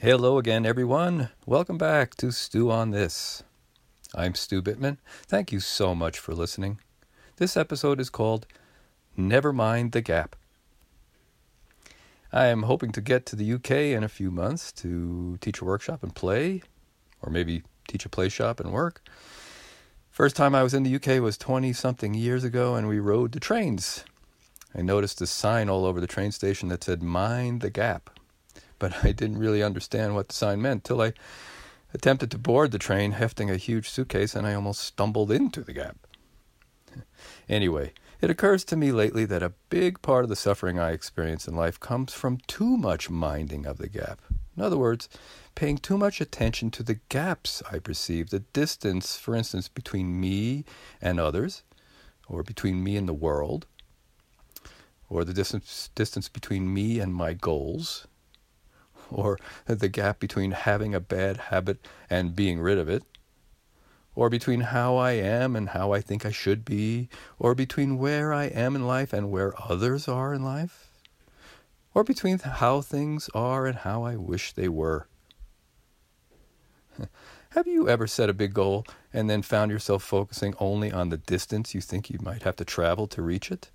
Hello again, everyone. Welcome back to Stew on This. I'm Stu Bittman. Thank you so much for listening. This episode is called Never Mind the Gap. I am hoping to get to the UK in a few months to teach a workshop and play, or maybe teach a play shop and work. First time I was in the UK was 20 something years ago, and we rode the trains. I noticed a sign all over the train station that said, Mind the Gap but I didn't really understand what the sign meant till I attempted to board the train hefting a huge suitcase and I almost stumbled into the gap. Anyway, it occurs to me lately that a big part of the suffering I experience in life comes from too much minding of the gap. In other words, paying too much attention to the gaps I perceive, the distance, for instance, between me and others, or between me and the world, or the distance, distance between me and my goals, or the gap between having a bad habit and being rid of it, or between how I am and how I think I should be, or between where I am in life and where others are in life, or between how things are and how I wish they were. Have you ever set a big goal and then found yourself focusing only on the distance you think you might have to travel to reach it?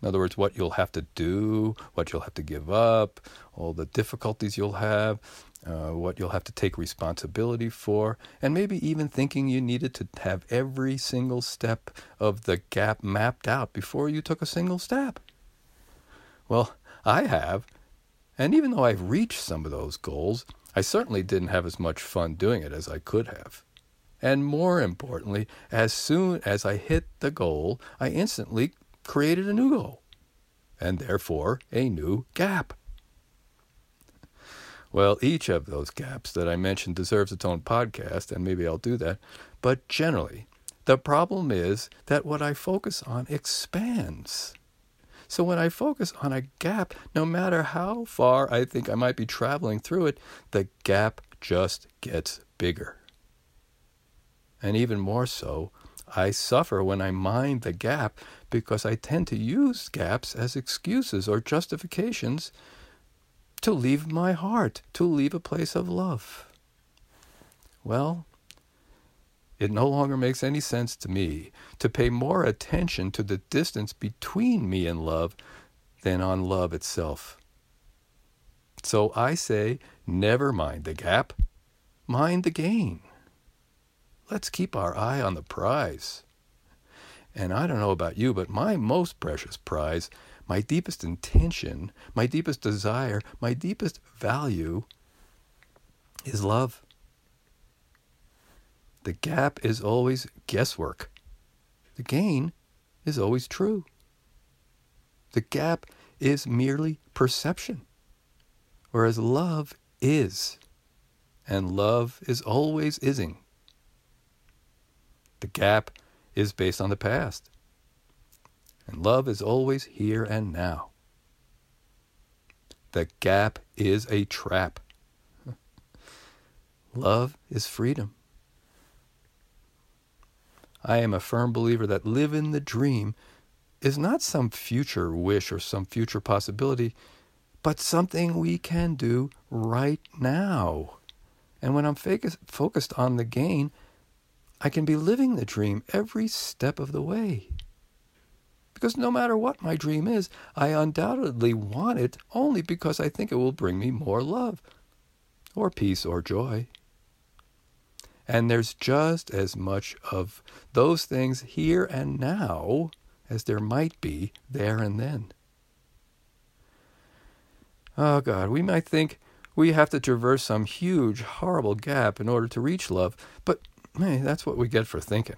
In other words, what you'll have to do, what you'll have to give up, all the difficulties you'll have, uh, what you'll have to take responsibility for, and maybe even thinking you needed to have every single step of the gap mapped out before you took a single step. Well, I have. And even though I've reached some of those goals, I certainly didn't have as much fun doing it as I could have. And more importantly, as soon as I hit the goal, I instantly created a new goal, and therefore a new gap. Well, each of those gaps that I mentioned deserves its own podcast, and maybe I'll do that. But generally, the problem is that what I focus on expands. So when I focus on a gap, no matter how far I think I might be traveling through it, the gap just gets bigger. And even more so, I suffer when I mind the gap because I tend to use gaps as excuses or justifications to leave my heart, to leave a place of love. Well, it no longer makes any sense to me to pay more attention to the distance between me and love than on love itself. So I say, never mind the gap, mind the gain. Let's keep our eye on the prize. And I don't know about you, but my most precious prize, my deepest intention, my deepest desire, my deepest value is love. The gap is always guesswork. The gain is always true. The gap is merely perception, whereas love is, and love is always ising. The gap is based on the past. And love is always here and now. The gap is a trap. love is freedom. I am a firm believer that living the dream is not some future wish or some future possibility, but something we can do right now. And when I'm focused on the gain, I can be living the dream every step of the way. Because no matter what my dream is, I undoubtedly want it only because I think it will bring me more love, or peace, or joy. And there's just as much of those things here and now as there might be there and then. Oh God, we might think we have to traverse some huge, horrible gap in order to reach love, but Hey, that's what we get for thinking.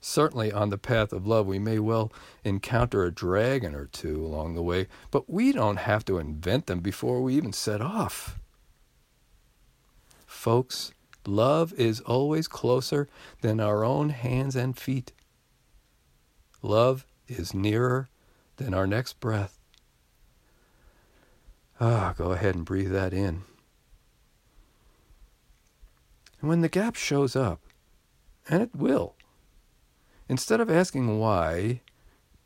Certainly, on the path of love, we may well encounter a dragon or two along the way, but we don't have to invent them before we even set off. Folks, love is always closer than our own hands and feet. Love is nearer than our next breath. Ah, go ahead and breathe that in. And when the gap shows up, and it will, instead of asking why,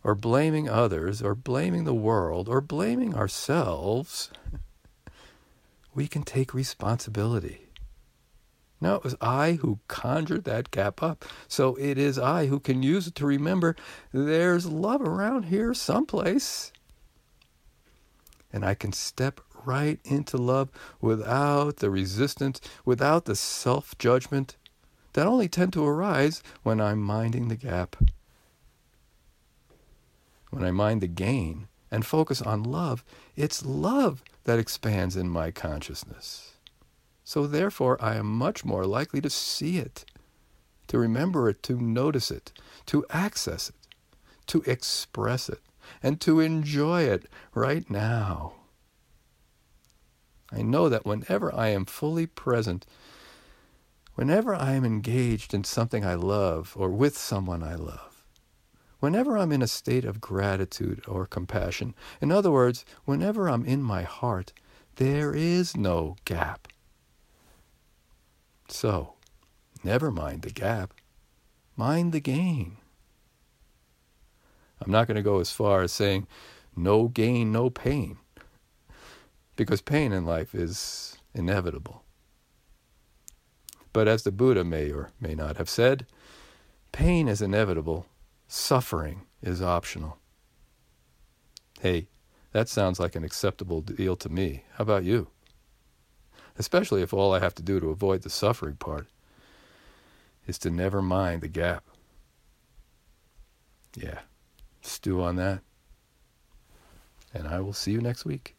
or blaming others, or blaming the world, or blaming ourselves, we can take responsibility. Now, it was I who conjured that gap up. So it is I who can use it to remember there's love around here someplace. And I can step right into love without the resistance, without the self judgment that only tend to arise when I'm minding the gap. When I mind the gain and focus on love, it's love that expands in my consciousness. So therefore, I am much more likely to see it, to remember it, to notice it, to access it, to express it, and to enjoy it right now. I know that whenever I am fully present, whenever I am engaged in something I love or with someone I love, whenever I'm in a state of gratitude or compassion, in other words, whenever I'm in my heart, there is no gap. So, never mind the gap, mind the gain. I'm not going to go as far as saying no gain, no pain, because pain in life is inevitable. But as the Buddha may or may not have said, pain is inevitable, suffering is optional. Hey, that sounds like an acceptable deal to me. How about you? especially if all I have to do to avoid the suffering part is to never mind the gap. Yeah, stew on that. And I will see you next week.